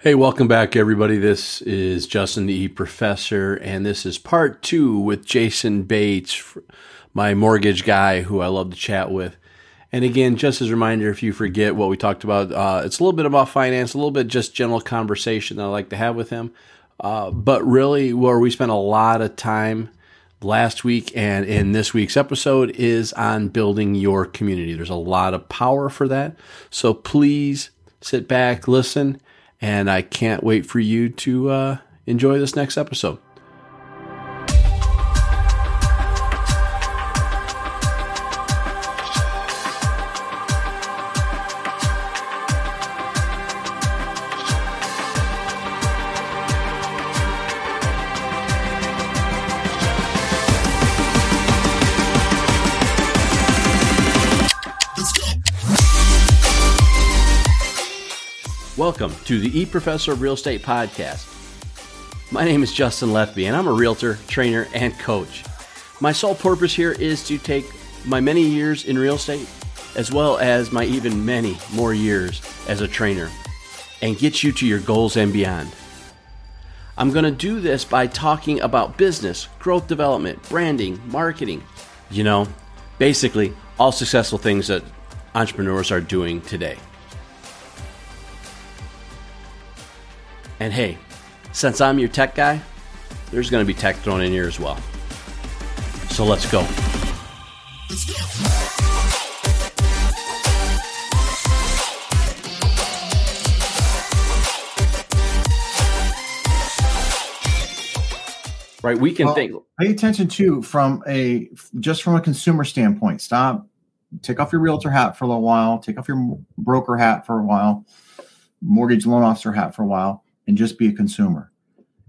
Hey, welcome back, everybody. This is Justin, the E Professor, and this is part two with Jason Bates, my mortgage guy who I love to chat with. And again, just as a reminder, if you forget what we talked about, uh, it's a little bit about finance, a little bit just general conversation that I like to have with him. Uh, but really, where we spent a lot of time last week and in this week's episode is on building your community. There's a lot of power for that. So please sit back, listen and I can't wait for you to uh, enjoy this next episode. To the E Professor of Real Estate podcast. My name is Justin Lethby, and I'm a realtor, trainer, and coach. My sole purpose here is to take my many years in real estate, as well as my even many more years as a trainer, and get you to your goals and beyond. I'm going to do this by talking about business, growth development, branding, marketing, you know, basically all successful things that entrepreneurs are doing today. And hey, since I'm your tech guy, there's going to be tech thrown in here as well. So let's go. Right, we can well, think. Pay attention to from a just from a consumer standpoint. Stop, take off your realtor hat for a little while. Take off your broker hat for a while. Mortgage loan officer hat for a while and just be a consumer.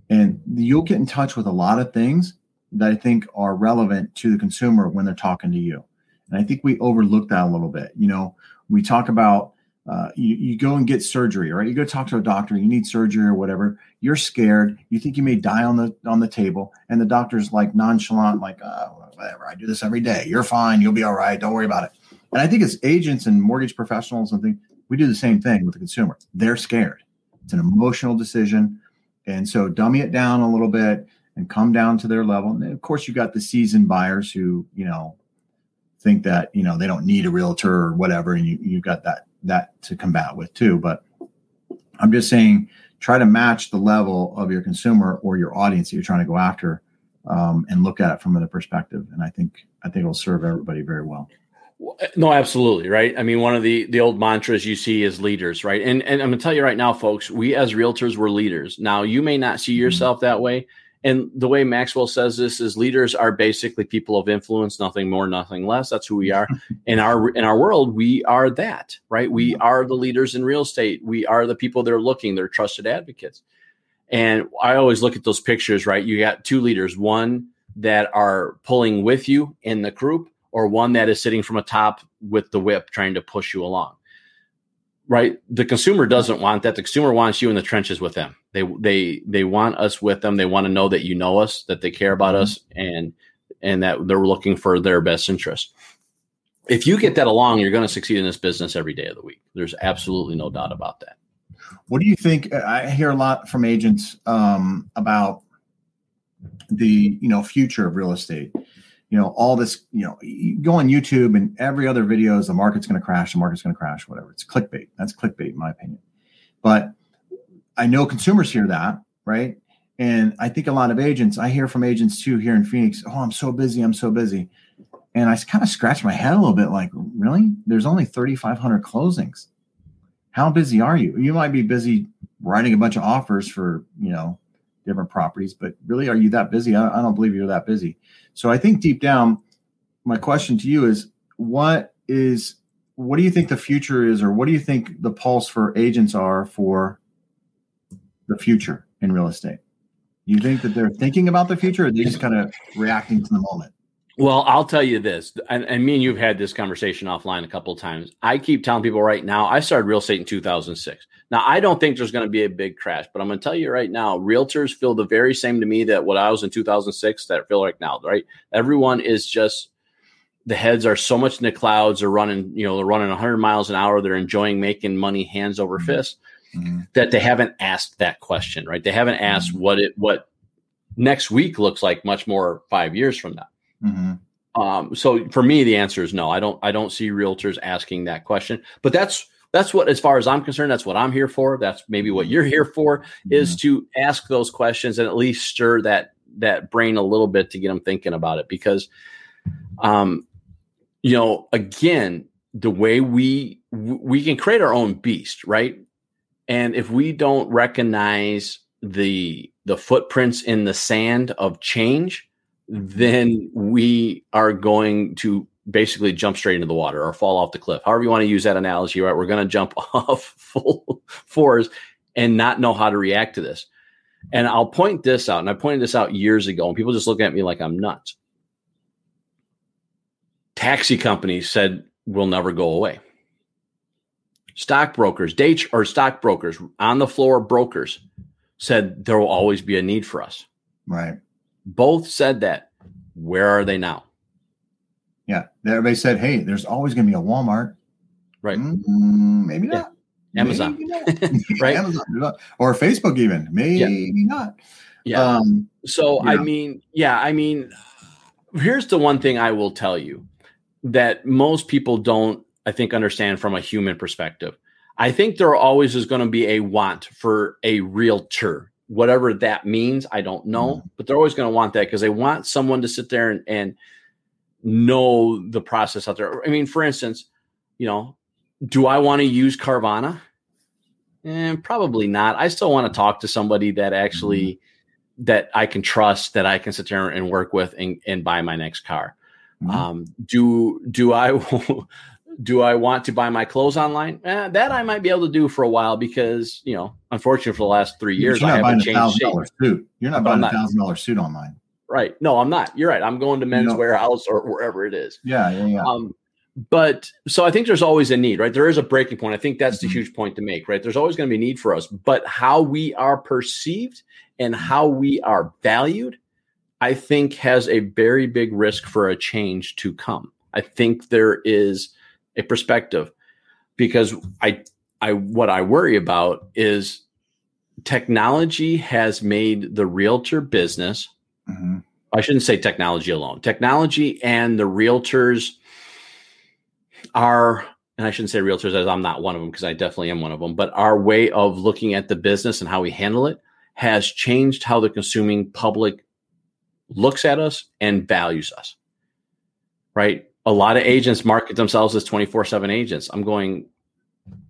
And you'll get in touch with a lot of things that I think are relevant to the consumer when they're talking to you. And I think we overlook that a little bit. You know, we talk about uh, you, you go and get surgery, right? You go talk to a doctor, you need surgery or whatever. You're scared. You think you may die on the on the table, and the doctor's like nonchalant, like uh, whatever. I do this every day. You're fine. You'll be all right. Don't worry about it. And I think as agents and mortgage professionals and things, we do the same thing with the consumer. They're scared. It's an emotional decision. And so dummy it down a little bit and come down to their level. And of course, you got the seasoned buyers who, you know, think that, you know, they don't need a realtor or whatever. And you, you've got that, that to combat with too. But I'm just saying, try to match the level of your consumer or your audience that you're trying to go after um, and look at it from another perspective. And I think, I think it'll serve everybody very well. No, absolutely, right? I mean, one of the the old mantras you see is leaders, right? And and I'm gonna tell you right now, folks, we as realtors were leaders. Now, you may not see mm-hmm. yourself that way, and the way Maxwell says this is leaders are basically people of influence, nothing more, nothing less. That's who we are. in our in our world, we are that, right? We mm-hmm. are the leaders in real estate. We are the people that are looking, they're trusted advocates. And I always look at those pictures, right? You got two leaders, one that are pulling with you in the group or one that is sitting from atop with the whip trying to push you along. Right? The consumer doesn't want that. The consumer wants you in the trenches with them. They they they want us with them. They want to know that you know us, that they care about mm-hmm. us, and and that they're looking for their best interest. If you get that along, you're going to succeed in this business every day of the week. There's absolutely no doubt about that. What do you think? I hear a lot from agents um, about the you know future of real estate you know all this you know you go on youtube and every other video is the market's going to crash the market's going to crash whatever. It's clickbait. That's clickbait in my opinion. But i know consumers hear that right? And i think a lot of agents i hear from agents too here in phoenix oh i'm so busy i'm so busy. And i kind of scratch my head a little bit like really? There's only 3500 closings. How busy are you? You might be busy writing a bunch of offers for you know different properties but really are you that busy i, don't believe you're that busy so I think deep down, my question to you is what is what do you think the future is, or what do you think the pulse for agents are for the future in real estate? You think that they're thinking about the future, or they're just kind of reacting to the moment? Well, I'll tell you this, and, and me and you've had this conversation offline a couple of times. I keep telling people right now, I started real estate in 2006. Now, I don't think there's going to be a big crash, but I'm going to tell you right now, realtors feel the very same to me that what I was in 2006 that feel like now, right? Everyone is just the heads are so much in the clouds. They're running, you know, they're running 100 miles an hour. They're enjoying making money hands over mm-hmm. fist. mm-hmm. that they haven't asked that question, right? They haven't asked mm-hmm. what it what next week looks like much more five years from now. Mm-hmm. Um, so for me, the answer is no. I don't I don't see realtors asking that question. But that's that's what as far as I'm concerned, that's what I'm here for. That's maybe what you're here for is mm-hmm. to ask those questions and at least stir that that brain a little bit to get them thinking about it because um you know again the way we we can create our own beast right and if we don't recognize the the footprints in the sand of change then we are going to basically jump straight into the water or fall off the cliff however you want to use that analogy right we're going to jump off full fours and not know how to react to this and I'll point this out, and I pointed this out years ago, and people just look at me like I'm nuts. Taxi companies said will never go away. Stockbrokers, day or stockbrokers on the floor brokers said there will always be a need for us. Right. Both said that. Where are they now? Yeah. Everybody said, hey, there's always going to be a Walmart. Right. Mm, maybe not. Amazon, right? Amazon or Facebook, even maybe yeah. not. Yeah. Um, so I mean, yeah, I mean, here's the one thing I will tell you that most people don't, I think, understand from a human perspective. I think there always is going to be a want for a realtor, whatever that means. I don't know, mm but they're always going to want that because they want someone to sit there and, and know the process out there. I mean, for instance, you know, do I want to use Carvana? Eh, probably not. I still want to talk to somebody that actually mm-hmm. that I can trust, that I can sit there and work with and, and buy my next car. Mm-hmm. Um, do do I do I want to buy my clothes online? Eh, that I might be able to do for a while because you know, unfortunately, for the last three years, I haven't changed shape. Suit. You're not buying a thousand dollar suit online, right? No, I'm not. You're right. I'm going to Men's you know, Wearhouse or wherever it is. Yeah, yeah, yeah. Um, but so I think there's always a need, right? There is a breaking point. I think that's the mm-hmm. huge point to make, right? There's always going to be a need for us, but how we are perceived and how we are valued, I think has a very big risk for a change to come. I think there is a perspective because I, I, what I worry about is technology has made the realtor business. Mm-hmm. I shouldn't say technology alone. Technology and the realtors are, and I shouldn't say realtors as I'm not one of them because I definitely am one of them, but our way of looking at the business and how we handle it has changed how the consuming public looks at us and values us. Right? A lot of agents market themselves as 24/7 agents. I'm going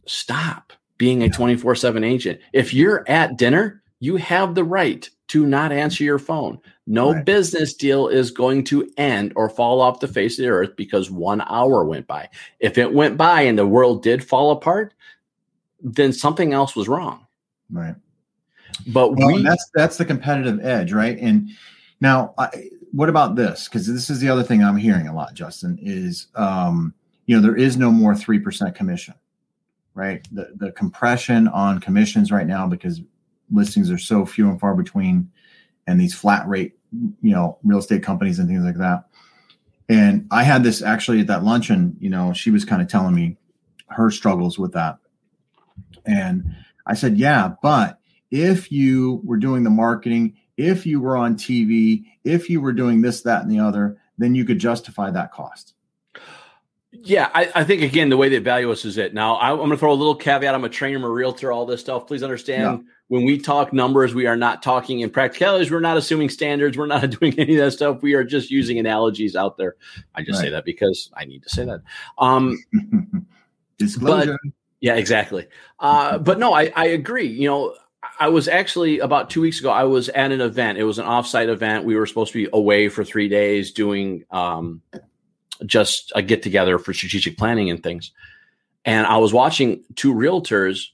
stop being a 24/7 agent. If you're at dinner, you have the right to not answer your phone. No right. business deal is going to end or fall off the face of the earth because one hour went by. If it went by and the world did fall apart, then something else was wrong. Right. But well, we, that's that's the competitive edge, right? And now, I, what about this? Because this is the other thing I'm hearing a lot, Justin. Is um, you know there is no more three percent commission, right? The the compression on commissions right now because listings are so few and far between, and these flat rate you know real estate companies and things like that. And i had this actually at that luncheon you know she was kind of telling me her struggles with that. And i said yeah but if you were doing the marketing if you were on tv if you were doing this that and the other then you could justify that cost yeah, I, I, think again the way they value us is it. Now I, am going to throw a little caveat. I'm a trainer, I'm a realtor, all this stuff. Please understand yeah. when we talk numbers, we are not talking in practicalities. We're not assuming standards. We're not doing any of that stuff. We are just using analogies out there. I just right. say that because I need to say that. Um, Disclosure. But, yeah, exactly. Uh, but no, I, I agree. You know, I was actually about two weeks ago. I was at an event. It was an offsite event. We were supposed to be away for three days doing. Um, just a get together for strategic planning and things. And I was watching two realtors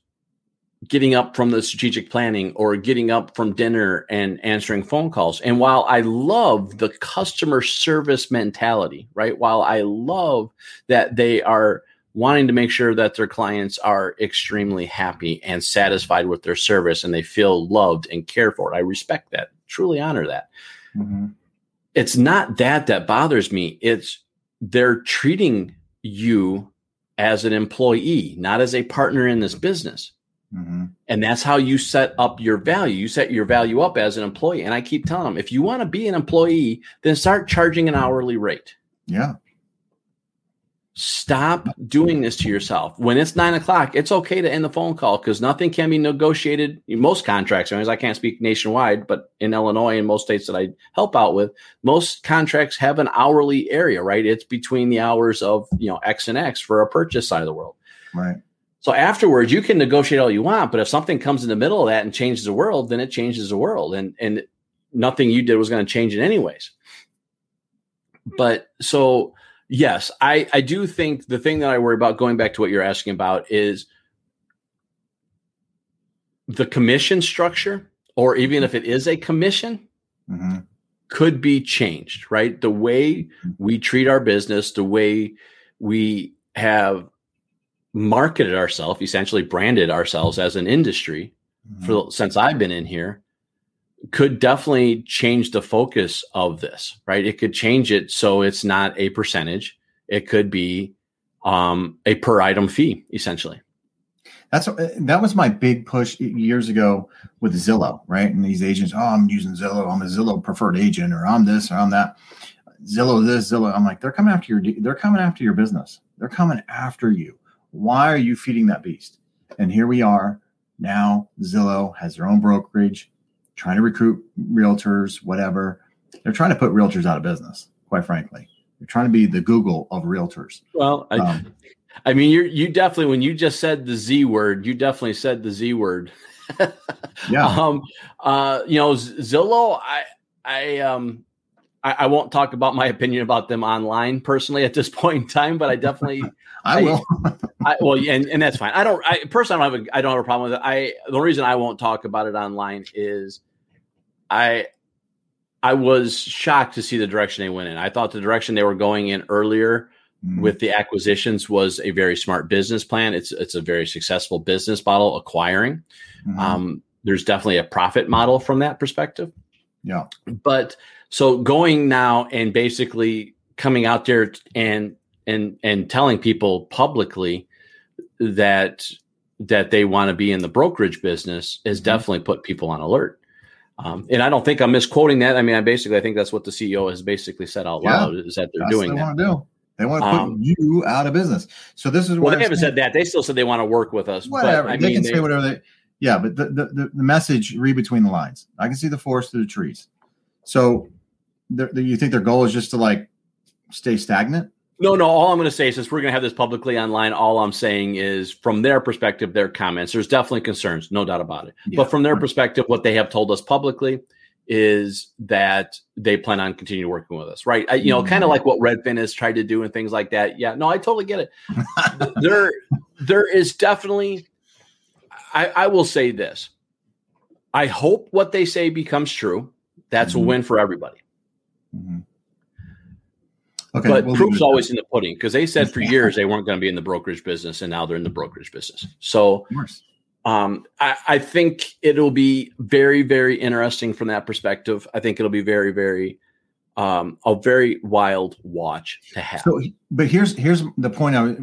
getting up from the strategic planning or getting up from dinner and answering phone calls. And while I love the customer service mentality, right? While I love that they are wanting to make sure that their clients are extremely happy and satisfied with their service and they feel loved and cared for, I respect that, truly honor that. Mm-hmm. It's not that that bothers me. It's they're treating you as an employee, not as a partner in this business. Mm-hmm. And that's how you set up your value. You set your value up as an employee. And I keep telling them if you want to be an employee, then start charging an hourly rate. Yeah. Stop mm-hmm. doing this to yourself. When it's nine o'clock, it's okay to end the phone call because nothing can be negotiated. Most contracts, anyways, I can't speak nationwide, but in Illinois and most states that I help out with, most contracts have an hourly area, right? It's between the hours of you know X and X for a purchase side of the world. Right. So afterwards, you can negotiate all you want, but if something comes in the middle of that and changes the world, then it changes the world, and and nothing you did was going to change it anyways. But so yes, I, I do think the thing that I worry about, going back to what you're asking about, is the commission structure, or even if it is a commission, mm-hmm. could be changed, right? The way we treat our business, the way we have marketed ourselves, essentially branded ourselves as an industry mm-hmm. for since I've been in here, could definitely change the focus of this, right? It could change it so it's not a percentage. It could be um, a per item fee, essentially. That's that was my big push years ago with Zillow, right? And these agents, oh, I'm using Zillow. I'm a Zillow preferred agent, or I'm this, or I'm that. Zillow this, Zillow. I'm like, they're coming after your, they're coming after your business. They're coming after you. Why are you feeding that beast? And here we are now. Zillow has their own brokerage trying to recruit realtors, whatever. They're trying to put realtors out of business, quite frankly. They're trying to be the Google of realtors. Well, I, um, I mean, you you definitely when you just said the Z word, you definitely said the Z word. yeah. Um. Uh. You know, Zillow. I. I. Um. I, I, won't talk about my opinion about them online personally at this point in time, but I definitely. I, will. I, well, and, and that's fine. I don't. I personally I don't have a. I don't have a problem with it. I. The reason I won't talk about it online is, I. I was shocked to see the direction they went in. I thought the direction they were going in earlier mm-hmm. with the acquisitions was a very smart business plan. It's it's a very successful business model acquiring. Mm-hmm. Um, there's definitely a profit model from that perspective. Yeah, but so going now and basically coming out there and and and telling people publicly that that they want to be in the brokerage business has mm-hmm. definitely put people on alert. Um, and I don't think I'm misquoting that. I mean, I basically I think that's what the CEO has basically said out loud yeah, is that they're doing they that. Want to do. They want to put um, you out of business. So this is well, they haven't said that. They still said they want to work with us. Whatever but, they mean, can they, say whatever they. Yeah, but the, the the message read between the lines. I can see the forest through the trees. So, you think their goal is just to like stay stagnant? No, no. All I'm going to say, since we're going to have this publicly online, all I'm saying is from their perspective, their comments. There's definitely concerns, no doubt about it. Yeah. But from their perspective, what they have told us publicly is that they plan on continuing working with us, right? I, you know, mm-hmm. kind of like what Redfin has tried to do and things like that. Yeah, no, I totally get it. there, there is definitely. I, I will say this. I hope what they say becomes true. That's mm-hmm. a win for everybody. Mm-hmm. Okay, but we'll proof's always in the pudding because they said for years they weren't going to be in the brokerage business, and now they're in the brokerage business. So, um, I, I, think it'll be very, very interesting from that perspective. I think it'll be very, very, um, a very wild watch to have. So, but here's here's the point. I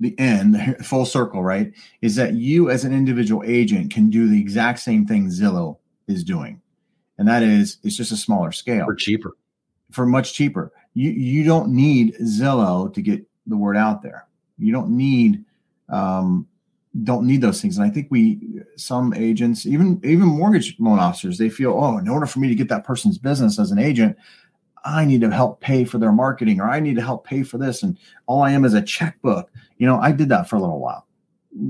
the end, full circle, right? Is that you as an individual agent can do the exact same thing Zillow is doing, and that is it's just a smaller scale for cheaper, for much cheaper you you don't need Zillow to get the word out there. You don't need um, don't need those things. And I think we some agents, even even mortgage loan officers, they feel, oh, in order for me to get that person's business as an agent, I need to help pay for their marketing or I need to help pay for this. And all I am is a checkbook. You know, I did that for a little while.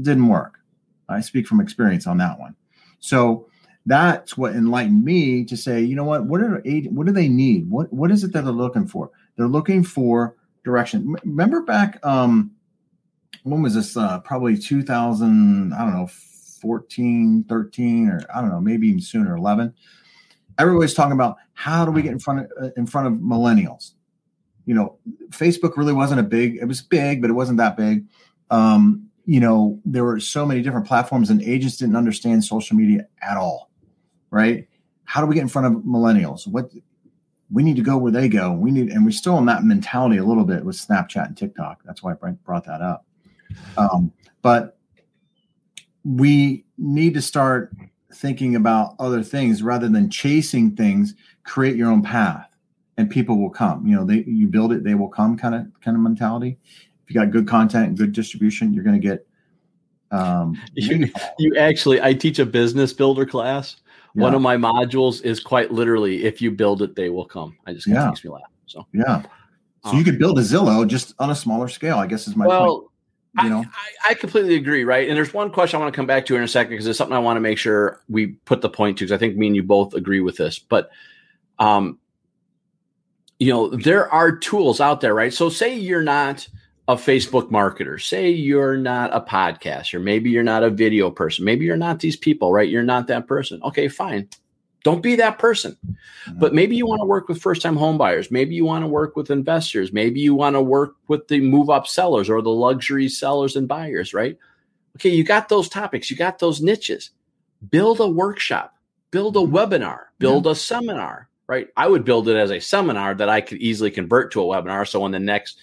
Didn't work. I speak from experience on that one. So that's what enlightened me to say, you know what, what are what do they need? What what is it that they're looking for? They're looking for direction. Remember back um when was this uh probably 2000, I don't know, 14, 13 or I don't know, maybe even sooner, 11. Everybody's talking about how do we get in front of uh, in front of millennials? You know, Facebook really wasn't a big, it was big, but it wasn't that big. Um, you know, there were so many different platforms and agents didn't understand social media at all right? How do we get in front of millennials? What we need to go where they go. We need, and we're still in that mentality a little bit with Snapchat and TikTok. That's why I brought that up. Um, but we need to start thinking about other things rather than chasing things. Create your own path, and people will come. You know, they you build it, they will come. Kind of kind of mentality. If you got good content and good distribution, you're going to get. Um, you, you actually, I teach a business builder class. Yeah. One of my modules is quite literally, if you build it, they will come. I just yeah. makes me laugh. So yeah. So um, you could build a Zillow just on a smaller scale. I guess is my well, point you know I, I, completely agree right and there's one question i want to come back to in a second because it's something i want to make sure we put the point to because i think me and you both agree with this but um you know there are tools out there right so say you're not a facebook marketer say you're not a podcaster maybe you're not a video person maybe you're not these people right you're not that person okay fine don't be that person. But maybe you want to work with first time homebuyers. Maybe you want to work with investors. Maybe you want to work with the move up sellers or the luxury sellers and buyers, right? Okay, you got those topics, you got those niches. Build a workshop, build a mm-hmm. webinar, build a seminar, right? I would build it as a seminar that I could easily convert to a webinar. So when the next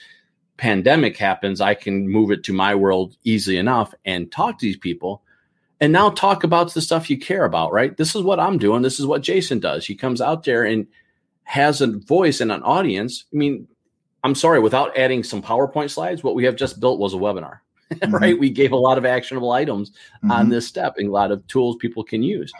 pandemic happens, I can move it to my world easily enough and talk to these people and now talk about the stuff you care about, right? This is what I'm doing. This is what Jason does. He comes out there and has a voice and an audience. I mean, I'm sorry, without adding some PowerPoint slides, what we have just built was a webinar, mm-hmm. right? We gave a lot of actionable items mm-hmm. on this step and a lot of tools people can use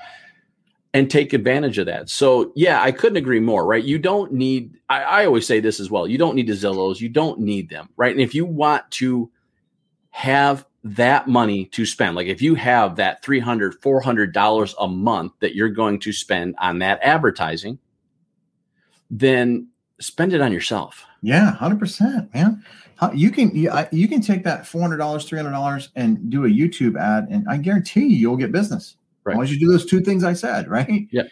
and take advantage of that. So, yeah, I couldn't agree more, right? You don't need, I, I always say this as well. You don't need the Zillows, you don't need them, right? And if you want to have that money to spend like if you have that 300 400 dollars a month that you're going to spend on that advertising then spend it on yourself yeah 100% man you can you can take that $400 $300 and do a youtube ad and i guarantee you you'll get business right. as you do those two things i said right yeah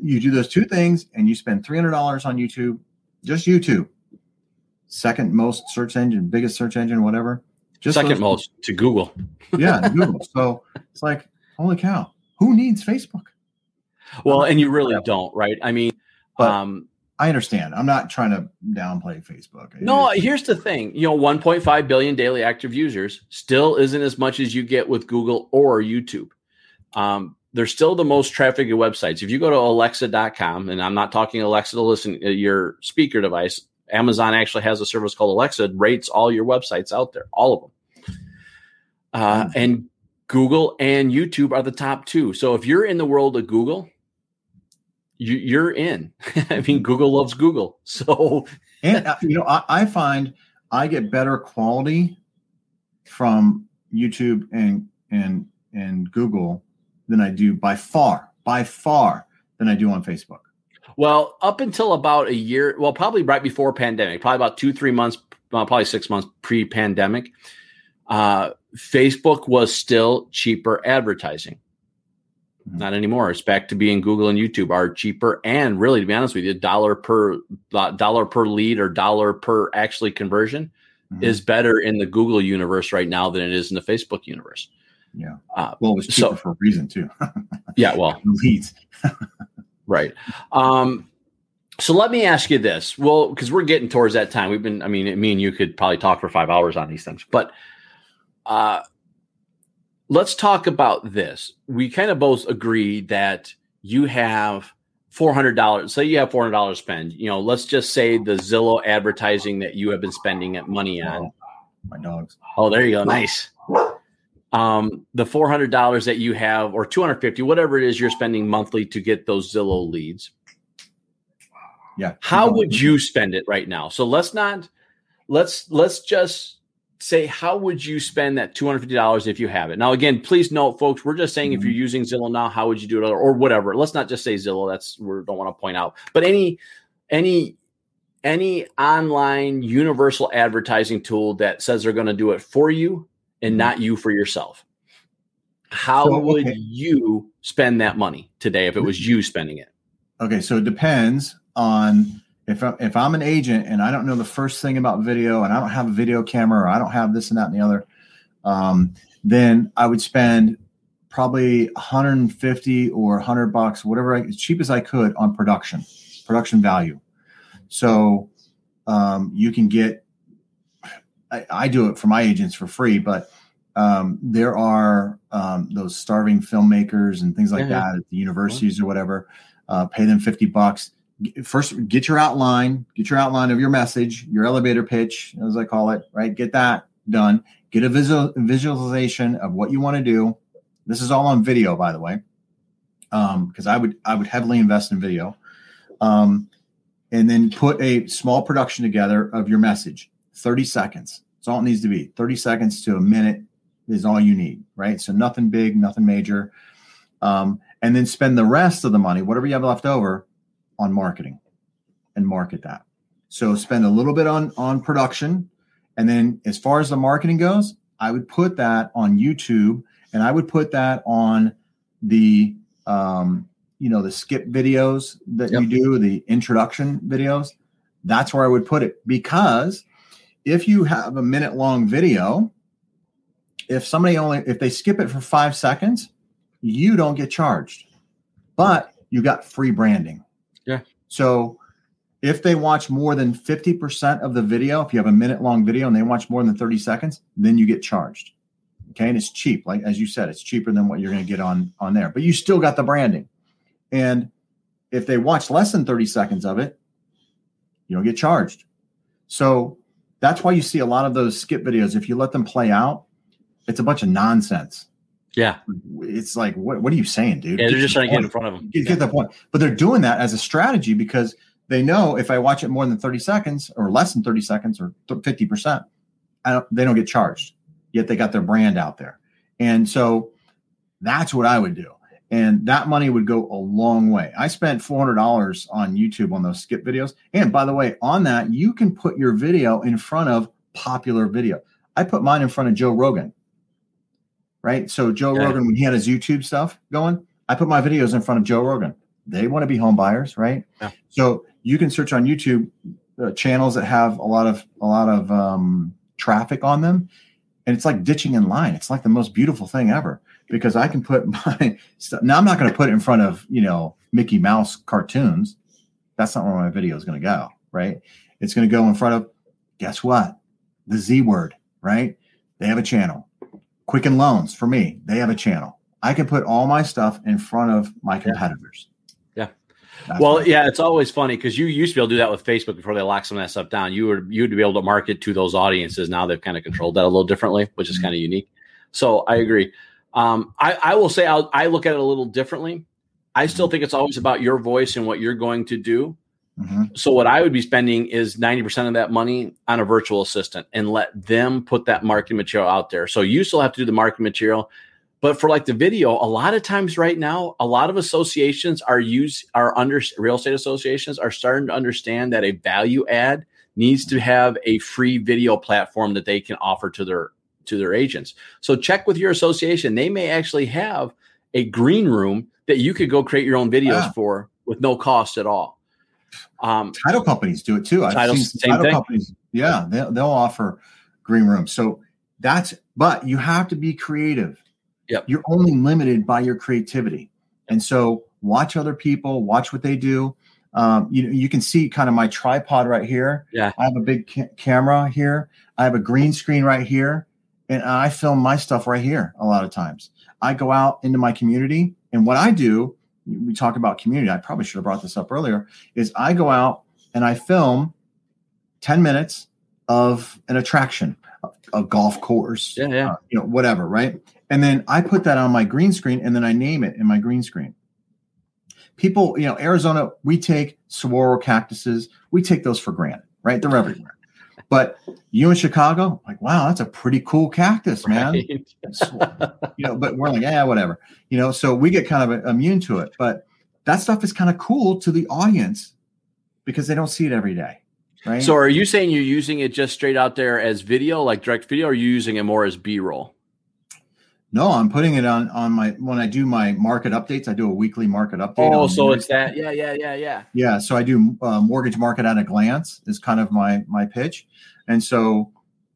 you do those two things and you spend $300 on youtube just youtube second most search engine biggest search engine whatever just second most to Google. yeah, Google. So it's like, holy cow, who needs Facebook? Well, and you really don't, right? I mean, but um, I understand. I'm not trying to downplay Facebook. no, here's the thing. You know, 1.5 billion daily active users still isn't as much as you get with Google or YouTube. Um, they're still the most trafficked websites. If you go to alexa.com, and I'm not talking Alexa to listen to your speaker device, Amazon actually has a service called Alexa, it rates all your websites out there, all of them. Uh, mm-hmm. and Google and YouTube are the top two. So if you're in the world of Google, you, are in. I mean, Google loves Google. So, and uh, you know, I, I, find I get better quality from YouTube and and and Google than I do by far, by far than I do on Facebook. Well, up until about a year, well, probably right before pandemic, probably about two, three months, uh, probably six months pre-pandemic, uh, Facebook was still cheaper advertising. Mm-hmm. Not anymore. It's back to being Google and YouTube are cheaper, and really, to be honest with you, dollar per dollar per lead or dollar per actually conversion mm-hmm. is better in the Google universe right now than it is in the Facebook universe. Yeah. Uh, well, it was cheaper so, for a reason too. yeah. Well, leads. Right. Um, so let me ask you this. Well, because we're getting towards that time. We've been, I mean, me and you could probably talk for five hours on these things, but uh, let's talk about this. We kind of both agree that you have $400. Say you have $400 spend. You know, let's just say the Zillow advertising that you have been spending money on. My dogs. Oh, there you go. Nice um, the four hundred dollars that you have, or two hundred fifty, whatever it is you're spending monthly to get those Zillow leads. Yeah. How would you spend it right now? So let's not let's let's just say how would you spend that $250 if you have it now again please note folks we're just saying mm-hmm. if you're using zillow now how would you do it or whatever let's not just say zillow that's we don't want to point out but any any any online universal advertising tool that says they're going to do it for you and mm-hmm. not you for yourself. How so, would okay. you spend that money today if it was you spending it? Okay, so it depends on if I, if I'm an agent and I don't know the first thing about video and I don't have a video camera or I don't have this and that and the other, um, then I would spend probably 150 or 100 bucks, whatever, I, as cheap as I could on production, production value. So um, you can get I, I, do it for my agents for free, but um, there are um, those starving filmmakers and things like Yeah. that at the universities or whatever. Uh, pay them 50 bucks. First, get your outline, get your outline of your message, your elevator pitch, as I call it, right? Get that done. Get a visual visualization of what you want to do. This is all on video, by the way, because I would I would heavily invest in video. Um, and then put a small production together of your message 30 seconds. It's all it needs to be. 30 seconds to a minute is all you need right? So nothing big nothing major. Um, and then spend the rest of the money whatever you have left over on marketing and market that. So spend a little bit on on production. And then as far as the marketing goes i would put that on youtube and i would put that on the um, you know the skip videos that Yep. you do the introduction videos. That's where i would put it because if you have a minute long video if somebody only if they skip it for five seconds you don't get charged. But you got free branding. Yeah. so if they watch more than 50% of the video if you have a minute long video and they watch more than 30 seconds then you get charged. Okay? And it's cheap. Like as you said it's cheaper than what you're going to get on on there. But you still got the branding. And if they watch less than 30 seconds of it you don't get charged. So that's why you see a lot of those skip videos. If you let them play out it's a bunch of nonsense. Yeah. it's like what, what are you saying dude? Yeah, they're Get just trying to get in front of them. Get, get the point. But they're doing that as a strategy because they know if i watch it more than 30 seconds or less than 30 seconds or 50% I don't, they don't get charged. Yet they got their brand out there. And so that's what i would do and that money would go a long way. I spent $400 on youtube on those skip videos. And by the way on that you can put your video in front of popular video. I put mine in front of joe rogan right? So joe Yeah. rogan when he had his youtube stuff going i put my videos in front of joe rogan. They want to be home buyers right? Yeah. so you can search on youtube uh, channels that have a lot of a lot of um, traffic on them and it's like ditching in line. It's like the most beautiful thing ever because i can put my stuff now i'm not going to put it in front of you know mickey mouse cartoons that's not where my video is going to go right it's going to go in front of guess what the z word right they have a channel quicken loans for me they have a channel i can put all my stuff in front of my competitors Yeah. That's Well, yeah, it's always funny because you used to be able to do that with Facebook before they locked some of that stuff down. You would you'd be able to market to those audiences. Now they've kind of controlled that a little differently, which is Mhm. kind of unique. So I agree. Um, I, I will say I'll, I look at it a little differently. I still think it's always about your voice and what you're going to do. Mhm. So what I would be spending is 90% of that money on a virtual assistant and let them put that marketing material out there. So you still have to do the marketing material. But for like the video, a lot of times right now, a lot of associations are use are under real estate associations are starting to understand that a value add needs to have a free video platform that they can offer to their to their agents. So check with your association. They may actually have a green room that you could go create your own videos Yeah. for with no cost at all. Um, title companies do it too. I've Title- seen same title thing. companies. Yeah, they'll, they'll offer green rooms. So that's, but you have to be creative. Yep. You're only limited by your creativity. And so watch other people, watch what they do. Um, you you can see kind of my tripod right here. Yeah. I have a big ca- camera here. I have a green screen right here, and I film my stuff right here. A lot of times, I go out into my community, and what I do, we talk about community. I probably should have brought this up earlier. Is I go out and I film ten minutes of an attraction, a, a golf course, yeah, yeah. uh, you know, whatever, right? And then I put that on my green screen and then I name it in my green screen. People, you know, Arizona, we take saguaro cactuses, we take those for granted, right? They're everywhere. But you in Chicago, like, wow, that's a pretty cool cactus, man. Right. You know, but we're like, yeah, whatever. You know, so we get kind of immune to it. But that stuff is kind of cool to the audience because they don't see it every day, right? So are you saying you're using it just straight out there as video, like direct video, or are you using it more as B roll? No, I'm putting it on on my when I do my market updates. I do a weekly market update. Oh, so it's that. Yeah, yeah, yeah, yeah. Yeah, so I do uh, mortgage market at a glance is kind of my my pitch, and so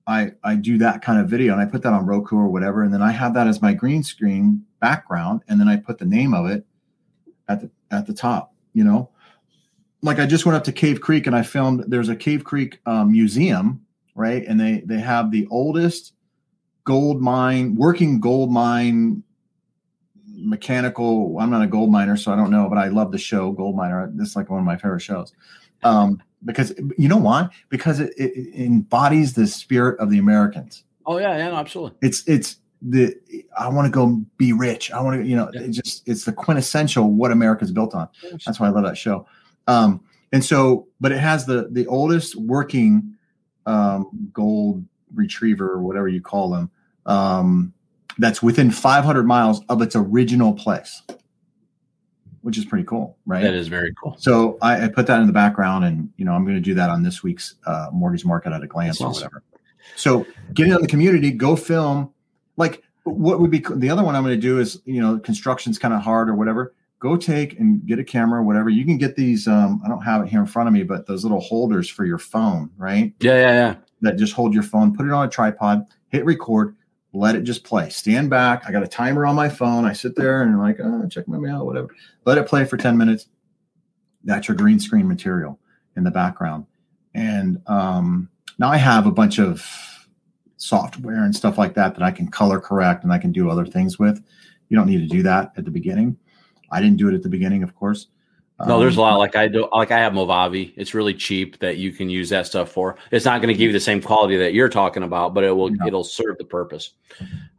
I I do that kind of video and I put that on Roku or whatever, and then I have that as my green screen background, and then I put the name of it at the at the top. You know, like I just went up to Cave Creek and I filmed. There's a Cave Creek um, museum, right? And they they have the oldest gold mine, working gold mine mechanical. I'm not a gold miner, so I don't know, but I love the show Gold Miner. This is like one of my favorite shows. Um, because you know why? Because it, it, embodies the spirit of the Americans. Oh yeah, yeah, no, absolutely. It's it's the I want to go be rich. I want to, you know, yeah. it just it's the quintessential what America's built on. That's why I love that show. Um, and so, but it has the the oldest working um, gold retriever or whatever you call them. Um, that's within 500 miles of its original place, which is pretty cool, right? That is very cool. So I, I put that in the background, and you know I'm going to do that on this week's uh, mortgage market at a glance that's or awesome. whatever. So get in the community, go film. Like what would be the other one I'm going to do is you know construction's kind of hard or whatever. Go take and get a camera, whatever. You can get these. Um, I don't have it here in front of me, but those little holders for your phone, right? Yeah, yeah, yeah. That just hold your phone. Put it on a tripod. Hit record let it just play. Stand back. I got a timer on my phone. I sit there and like, oh, check my mail, whatever. Let it play for 10 minutes. That's your green screen material in the background. And um, now I have a bunch of software and stuff like that that I can color correct and I can do other things with. You don't need to do that at the beginning. I didn't do it at the beginning, of course. No, there's a lot like I do. Like I have Movavi. It's really cheap that you can use that stuff for. It's not going to give you the same quality that you're talking about, but it will. No. It'll serve the purpose.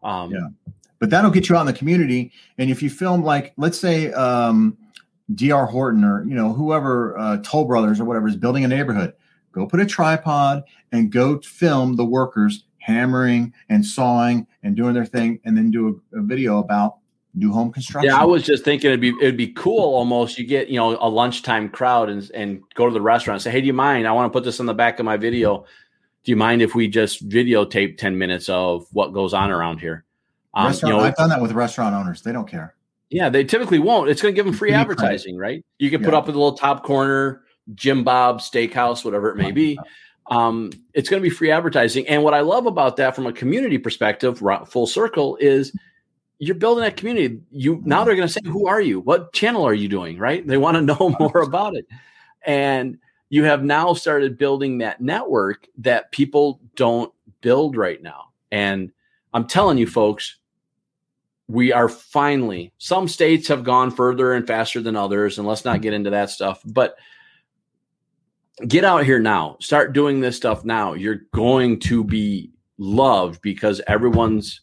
Um, yeah, but that'll get you out in the community. And if you film like, let's say, um, D.R. Horton or you know whoever uh, Toll Brothers or whatever is building a neighborhood, go put a tripod and go film the workers hammering and sawing and doing their thing, and then do a, a video about new home construction. Yeah, I was just thinking it'd be it'd be cool almost. You get you know a lunchtime crowd and and go to the restaurant and say, hey, do you mind? I want to put this on the back of my video. Do you mind if we just videotape ten minutes of what goes on around here? Um, you know, I've done that with restaurant owners. They don't care. Yeah, they typically won't. It's going to give them free advertising, right? You can yeah. put up with a little top corner, Jim Bob Steakhouse, whatever it may be. Um, it's going to be free advertising. And what I love about that from a community perspective, full circle, is you're building that community. You now mm-hmm. they're going to say, "Who are you? What channel are you doing?" Right? They want to know more about it, and you have now started building that network that people don't build right now. And I'm telling you, folks, we are finally. Some states have gone further and faster than others, and let's not get into that stuff. But get out here now. Start doing this stuff now. You're going to be loved because everyone's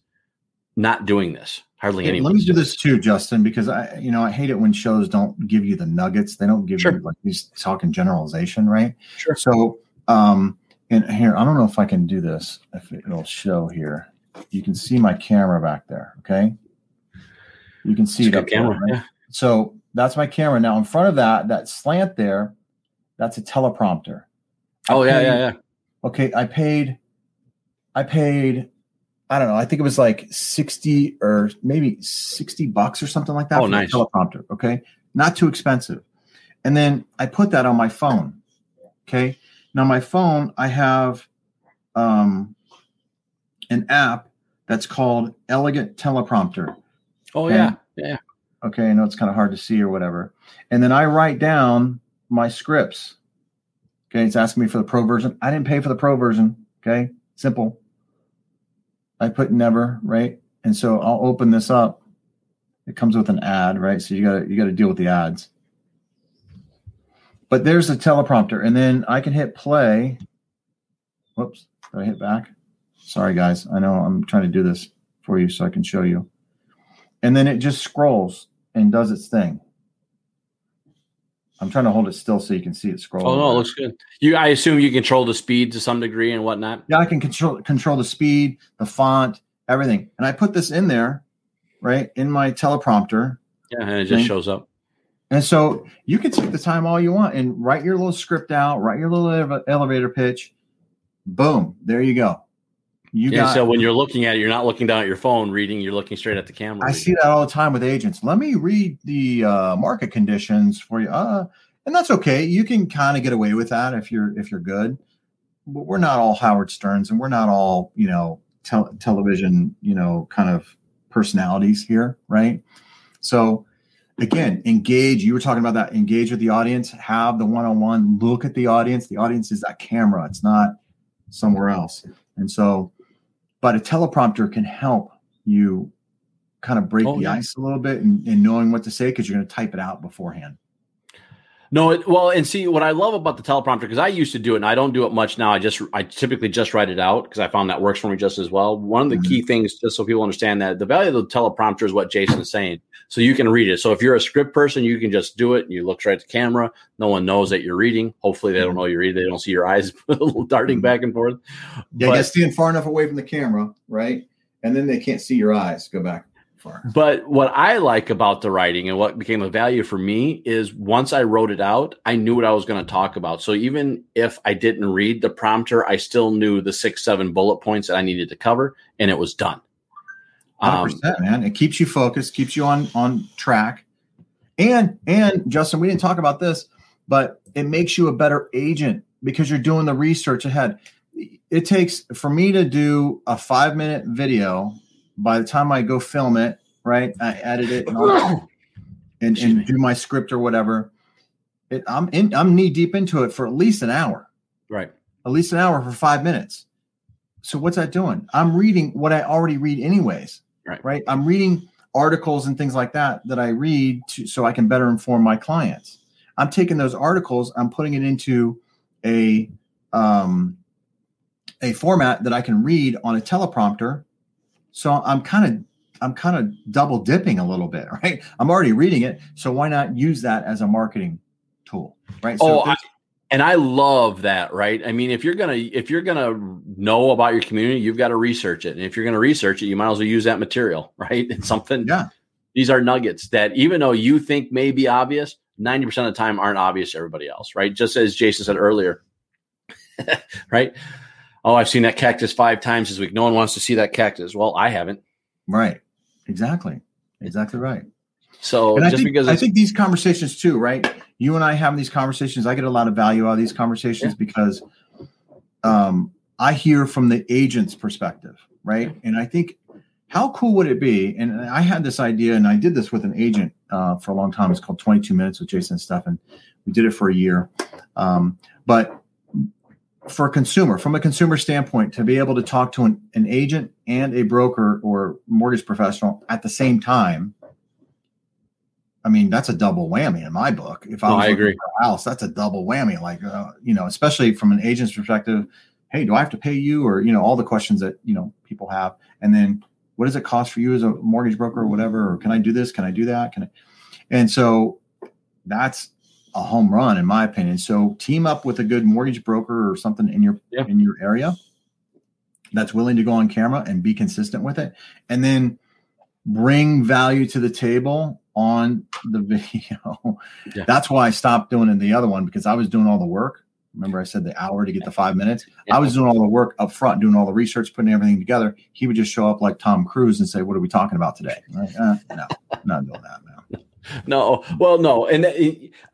not doing this. Hardly hey, anyone. Let me do this too, Justin, because I, you know, I hate it when shows don't give you the nuggets. They don't give sure. you like these talking generalization, right? Sure. So, um, and here, I don't know if I can do this. If it'll show here, you can see my camera back there. Okay. You can see that camera. There, right? yeah. So that's my camera. Now in front of that, that slant there, that's a teleprompter. Oh yeah, yeah, yeah. Okay, I paid. I paid I don't know. I think it was like 60 or maybe 60 bucks or something like that. Oh, nice. teleprompter. Okay. Not too expensive. And then I put that on my phone. Okay. Now, my phone, I have um, an app that's called Elegant Teleprompter. Oh, and, yeah. Yeah. Okay. I know it's kind of hard to see or whatever. And then I write down my scripts. Okay. It's asking me for the pro version. I didn't pay for the pro version. Okay. Simple. I put never, right? And so I'll open this up. It comes with an ad, right? So you got to you got to deal with the ads. But there's a teleprompter, and then I can hit play. Whoops, did I hit back? Sorry, guys. I know I'm trying to do this for you so I can show you. And then it just scrolls and does its thing. I'm trying to hold it still so you can see it scroll. Oh no, it looks good. You, I assume you control the speed to some degree and whatnot. Yeah, I can control control the speed, the font, everything. And I put this in there, right, in my teleprompter. Yeah, and it just thing. shows up. And so you can take the time all you want and write your little script out, write your little elevator pitch. Boom, there you go. You yeah, got, so when you're looking at it, you're not looking down at your phone reading, you're looking straight at the camera. I see that all the time with agents. Let me read the uh, market conditions for you. Uh, and that's okay. You can kind of get away with that if you're if you're good. But we're not all Howard Sterns and we're not all, you know, tel- television, you know, kind of personalities here, right? So again, engage. You were talking about that. Engage with the audience. Have the one-on-one. Look at the audience. The audience is that camera. It's not somewhere else. And so but a teleprompter can help you kind of break oh, the yeah. ice a little bit and, and knowing what to say because you're going to type it out beforehand. No, it, well, and see what I love about the teleprompter because I used to do it and I don't do it much now. I just I typically just write it out because I found that works for me just as well. One of the mm-hmm. key things, just so people understand that the value of the teleprompter is what Jason is saying, so you can read it. So if you're a script person, you can just do it. And you look straight at the camera. No one knows that you're reading. Hopefully, they don't mm-hmm. know you're reading. They don't see your eyes darting mm-hmm. back and forth. Yeah, but, you stand far enough away from the camera, right? And then they can't see your eyes. Go back far. But what I like about the writing and what became a value for me is once I wrote it out, I knew what I was going to talk about. So even if I didn't read the prompter, I still knew the six, seven bullet points that I needed to cover, and it was done. Um, man. It keeps you focused, keeps you on on track. And and Justin, we didn't talk about this, but it makes you a better agent because you're doing the research ahead. It takes for me to do a five minute video by the time I go film it, right, I edit it and, and, and do my script or whatever. It, I'm in, I'm knee deep into it for at least an hour. Right. At least an hour for five minutes. So what's that doing? I'm reading what I already read anyways. Right. Right. I'm reading articles and things like that that I read to, so I can better inform my clients. I'm taking those articles, I'm putting it into a um, a format that I can read on a teleprompter so I'm kind of I'm kind of double dipping a little bit, right? I'm already reading it, so why not use that as a marketing tool, right? So oh, I, and I love that, right? I mean, if you're gonna if you're gonna know about your community, you've got to research it, and if you're gonna research it, you might as well use that material, right? It's something. Yeah. These are nuggets that even though you think may be obvious, 90% of the time aren't obvious to everybody else, right? Just as Jason said earlier, right? Oh, I've seen that cactus five times this week. No one wants to see that cactus. Well, I haven't. Right. Exactly. Exactly right. So and I think, because I think these conversations too, right? You and I having these conversations, I get a lot of value out of these conversations yeah. because um, I hear from the agent's perspective, right? And I think how cool would it be? And I had this idea, and I did this with an agent uh, for a long time. It's called 22 Minutes with Jason and Stefan. We did it for a year. Um, but for a consumer, from a consumer standpoint, to be able to talk to an, an agent and a broker or mortgage professional at the same time, I mean, that's a double whammy in my book. If I was I agree. for a house, that's a double whammy. Like, uh, you know, especially from an agent's perspective, hey, do I have to pay you? Or, you know, all the questions that, you know, people have. And then what does it cost for you as a mortgage broker or whatever? Or can I do this? Can I do that? Can I? And so that's a home run in my opinion. So team up with a good mortgage broker or something in your yeah. in your area that's willing to go on camera and be consistent with it, and then bring value to the table on the video. Yeah. That's why I stopped doing it the other one because I was doing all the work. Remember, I said the hour to get the five minutes. Yeah. I was doing all the work up front, doing all the research, putting everything together. He would just show up like Tom Cruise and say, "What are we talking about today?" Like, uh, no, not doing that, man no, well, no, and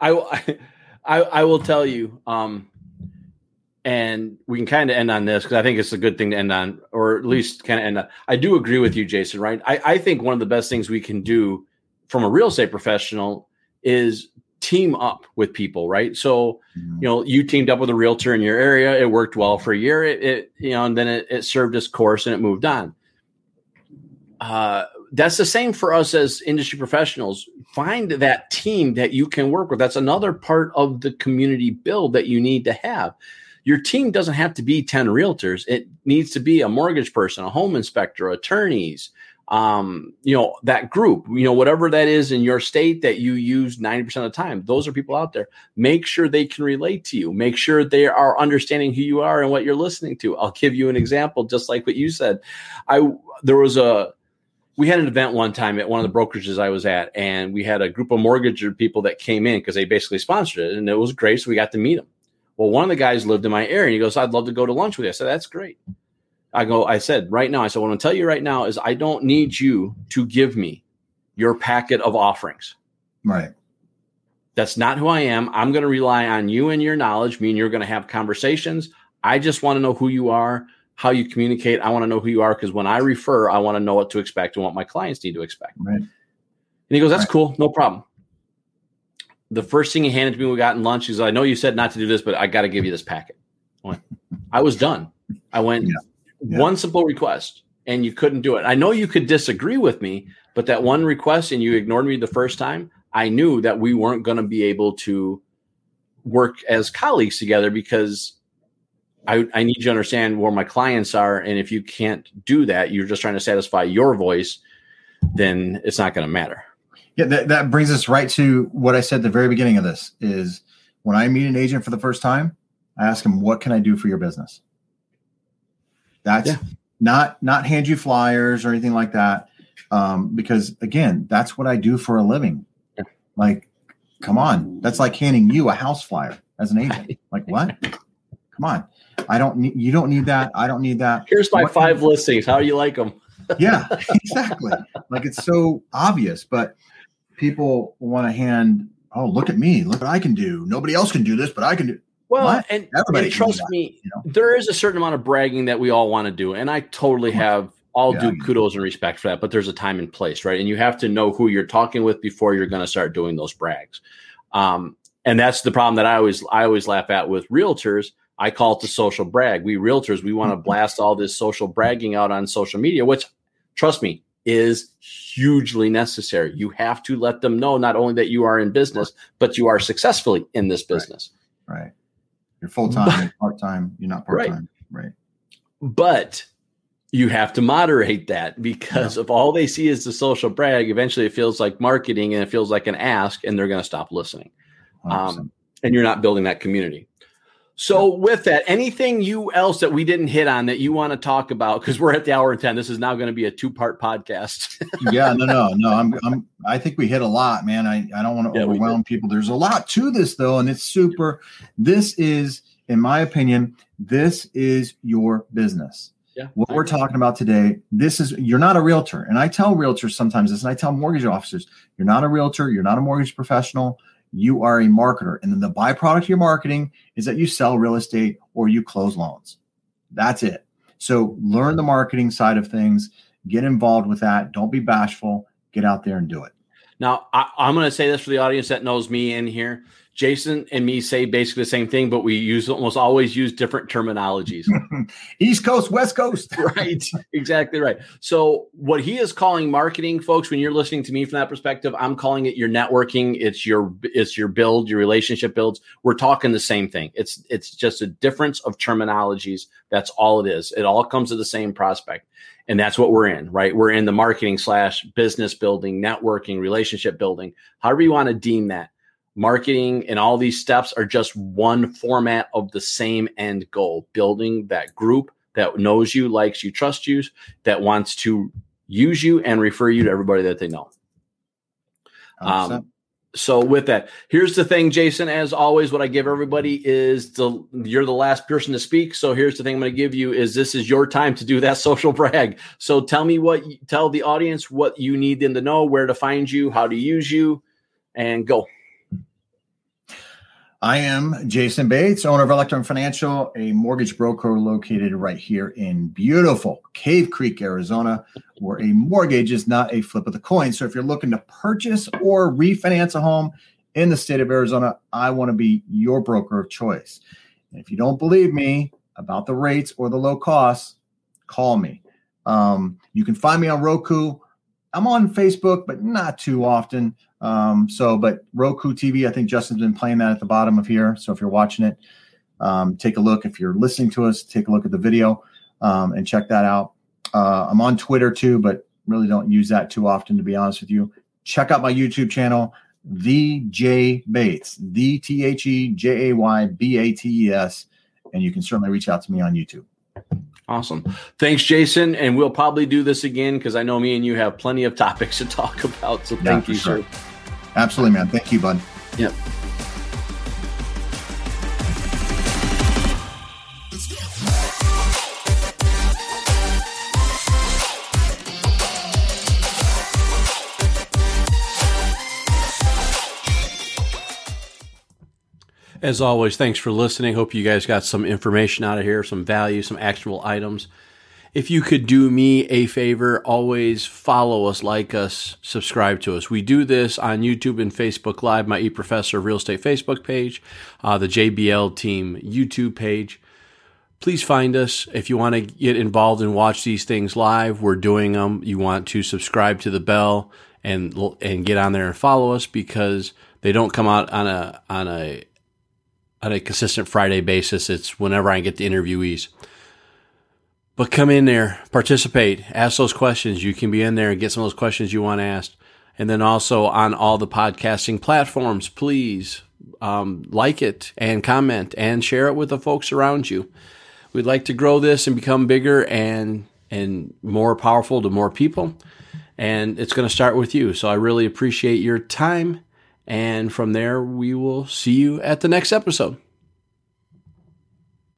I, I, I will tell you, um, and we can kind of end on this because I think it's a good thing to end on, or at least kind of end on. I do agree with you, Jason. Right? I, I think one of the best things we can do from a real estate professional is team up with people, right? So, mm-hmm. you know, you teamed up with a realtor in your area. It worked well for a year. It, it you know, and then it, it served its course and it moved on. Uh, that's the same for us as industry professionals. Find that team that you can work with. That's another part of the community build that you need to have. Your team doesn't have to be 10 realtors. It needs to be a mortgage person, a home inspector, attorneys, um, you know, that group, you know, whatever that is in your state that you use 90% of the time. Those are people out there. Make sure they can relate to you. Make sure they are understanding who you are and what you're listening to. I'll give you an example, just like what you said. I there was a we had an event one time at one of the brokerages I was at, and we had a group of mortgage people that came in because they basically sponsored it, and it was great. So we got to meet them. Well, one of the guys lived in my area, and he goes, "I'd love to go to lunch with you." I said, "That's great." I go, I said, right now, I said, what I'm tell you right now is I don't need you to give me your packet of offerings. Right. That's not who I am. I'm going to rely on you and your knowledge. Me and you're going to have conversations. I just want to know who you are how you communicate. I want to know who you are because when I refer, I want to know what to expect and what my clients need to expect. Right. And he goes, "That's right. cool, no problem." The first thing he handed to me, when we got in lunch. He's, "I know you said not to do this, but I got to give you this packet." I, went, I was done. I went. Yeah. Yeah. One simple request, and you couldn't do it. I know you could disagree with me, but that one request and you ignored me the first time, I knew that we weren't going to be able to work as colleagues together because I, I need you to understand where my clients are. And if you can't do that, you're just trying to satisfy your voice, then it's not going to matter. Yeah, that, that brings us right to what I said at the very beginning of this is when I meet an agent for the first time, I ask them, what can I do for your business? That's Yeah. not not hand you flyers or anything like that. Um, because again, that's what I do for a living. Yeah. Like, come on. That's like handing you a house flyer as an agent. Like what? Come on. I don't need you don't need that. I don't need that. Here's my What- five listings. How do you like them? yeah, exactly. like it's so obvious, but people want to hand, oh, look at me, look what I can do. Nobody else can do this, but I can do. Well, What? and, Everybody and trust that, me, you know? there is a certain amount of bragging that we all want to do, and I totally have all Yeah. due kudos and respect for that. But there's a time and place, right? And you have to know who you're talking with before you're going to start doing those brags. Um, and that's the problem that I always I always laugh at with realtors. I call it the social brag. We realtors we want to Mhm. blast all this social bragging out on social media, which trust me is hugely necessary. You have to let them know not only that you are in business, but you are successfully in this business. Right. You're full time, part time, you're not part time. Right. right. but you have to moderate that because if all they see is the social brag, eventually it feels like marketing and it feels like an ask, and they're going to stop listening. 100%. Um, and you're not building that community. So, with that, anything you else that we didn't hit on that you want to talk about? Because we're at the hour and ten. This is now going to be a two part podcast. yeah, no, no, no. I'm, I'm, I think we hit a lot, man. I, I don't want to Yeah, overwhelm people. There's a lot to this, though, and it's super. This is, in my opinion, this is your business. yeah, What we're talking about today, this is, you're not a realtor. And I tell realtors sometimes this, and I tell mortgage officers, you're not a realtor, you're not a mortgage professional, you are a marketer. And then the byproduct of your marketing is that you sell real estate or you close loans. That's it. So learn the marketing side of things, get involved with that. Don't be bashful. Get out there and do it. Now, I, I'm going to say this for the audience that knows me in here. Jason and me say basically the same thing, but we use almost always use different terminologies. East Coast, West Coast. right. Exactly right. So what he is calling marketing folks when you're listening to me from that perspective i'm calling it your networking. It's your it's your build your relationship builds. We're talking the same thing. It's it's just a difference of terminologies. That's all it is. It all comes to the same prospect. And that's what we're in right? We're in the marketing slash business building networking relationship building however you want to deem that marketing and all these steps are just one format of the same end goal building that group that knows you likes you trusts you that wants to use you and refer you to everybody that they know. Um, so with that here's the thing jason as always what i give everybody is the you're the last person to speak. So here's the thing i'm going to give you is this is your time to do that social brag. So tell me what tell the audience what you need them to know where to find you how to use you and go I am Jason Bates, owner of Electron Financial, a mortgage broker located right here in beautiful Cave Creek, Arizona, where a mortgage is not a flip of the coin. So if you're looking to purchase or refinance a home in the state of Arizona, I want to be your broker of choice. And if you don't believe me about the rates or the low costs, call me. Um, you can find me on Roku. I'm on Facebook, but not too often. Um, so, but Roku TV, I think Justin's been playing that at the bottom of here. So if you're watching it, um, take a look. If you're listening to us, take a look at the video um, and check that out. Uh, I'm on Twitter too, but really don't use that too often, to be honest with you. Check out my YouTube channel, The J Bates, the T H E J A Y B A T E S, and you can certainly reach out to me on YouTube. Awesome. Thanks, Jason. And we'll probably do this again because I know me and you have plenty of topics to talk about. So Yeah, thank you, sure. sir. Absolutely, man. Thank you, bud. Yep. As always, thanks for listening. Hope you guys got some information out of here, some value, some actionable items. If you could do me a favor, always follow us, like us, subscribe to us. We do this on YouTube and Facebook Live, my eProfessor Real Estate Facebook page, uh, the JBL Team YouTube page. please find us if you want to get involved and watch these things live. We're doing them. You want to subscribe to the bell and and get on there and follow us because they don't come out on a on a on a consistent Friday basis. It's whenever I get the interviewees. But come in there, participate, ask those questions. You can be in there and get some of those questions you want asked. And then also on all the podcasting platforms, please um, like it and comment and share it with the folks around you. We'd like to grow this and become bigger and and more powerful to more people. And it's going to start with you. So I really appreciate your time. And from there, we will see you at the next episode.